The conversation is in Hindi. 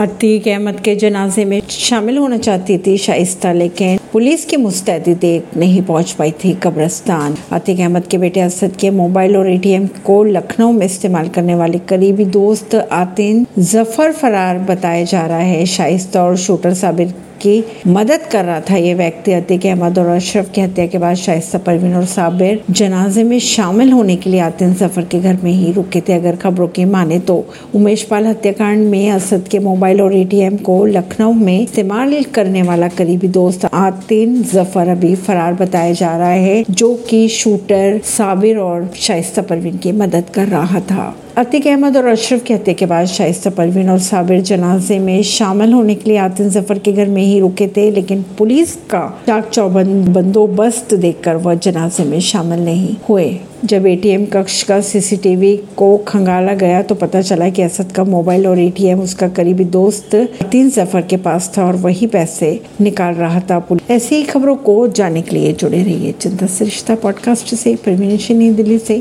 अतीक अहमद के जनाजे में शामिल होना चाहती थी, शाइस्ता, लेकिन पुलिस की मुस्तैदी देख नहीं पहुँच पाई थी कब्रस्तान। अतीक अहमद के बेटे असद के मोबाइल और एटीएम को लखनऊ में इस्तेमाल करने वाले करीबी दोस्त आतिन ज़फ़र फरार बताया जा रहा है। शाइस्ता और शूटर साबिर की मदद कर रहा था ये व्यक्ति। अतीक अहमद और अशरफ की हत्या के बाद शाइस्ता परवीन और साबिर जनाजे में शामिल होने के लिए आतिन सफ़र के घर में ही रुके थे। अगर खबरों की माने तो उमेश पाल हत्याकांड में असद के मोबाइल और एटीएम को लखनऊ में इस्तेमाल करने वाला करीबी दोस्त आतिन ज़फ़र अभी फरार बताया जा रहा है, जो कि शूटर साबिर और शाइस्ता परवीन की मदद कर रहा था। अतीक अहमद और अशरफ की हत्या के बाद शाइस्ता परवीन और साबिर जनाजे में शामिल होने के लिए आतिन ज़फ़र के घर में ही रुके थे, लेकिन पुलिस का चाक चौबंद बंदोबस्त देखकर वह जनाजे में शामिल नहीं हुए। जब एटीएम कक्ष का सीसीटीवी को खंगाला गया तो पता चला कि असद का मोबाइल और एटीएम उसका करीबी दोस्त तीन ज़फ़र के पास था और वही पैसे निकाल रहा था। पुलिस ऐसी ही खबरों को जानने के लिए जुड़े रहिए चिंता से रिश्ता पॉडकास्ट से परवीन दिल्ली से।